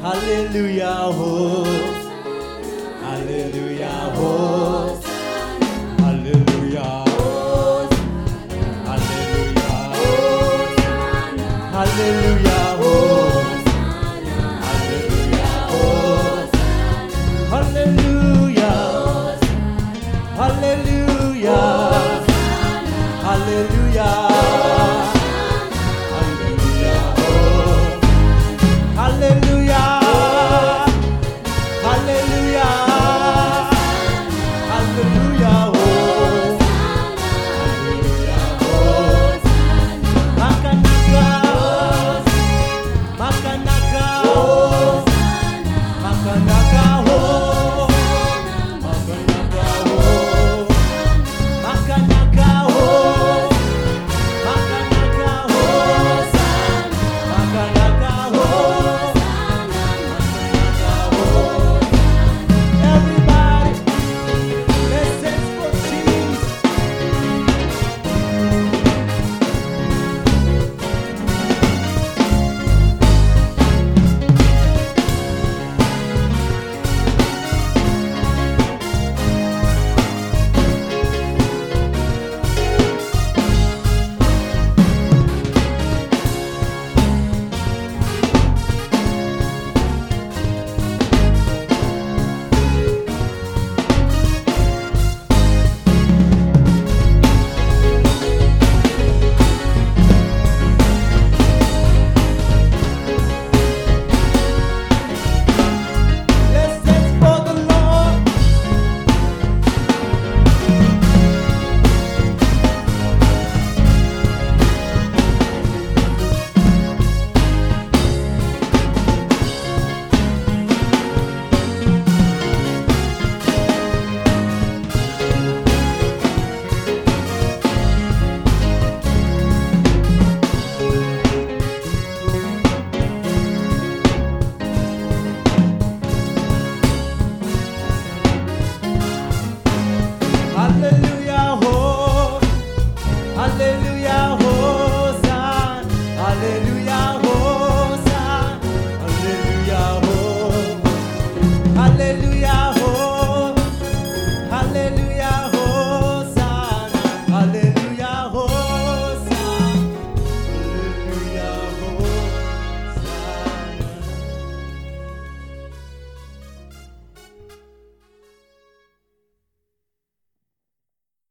Hallelujah, oh. Hallelujah, oh. Hallelujah. Hallelujah. Hallelujah.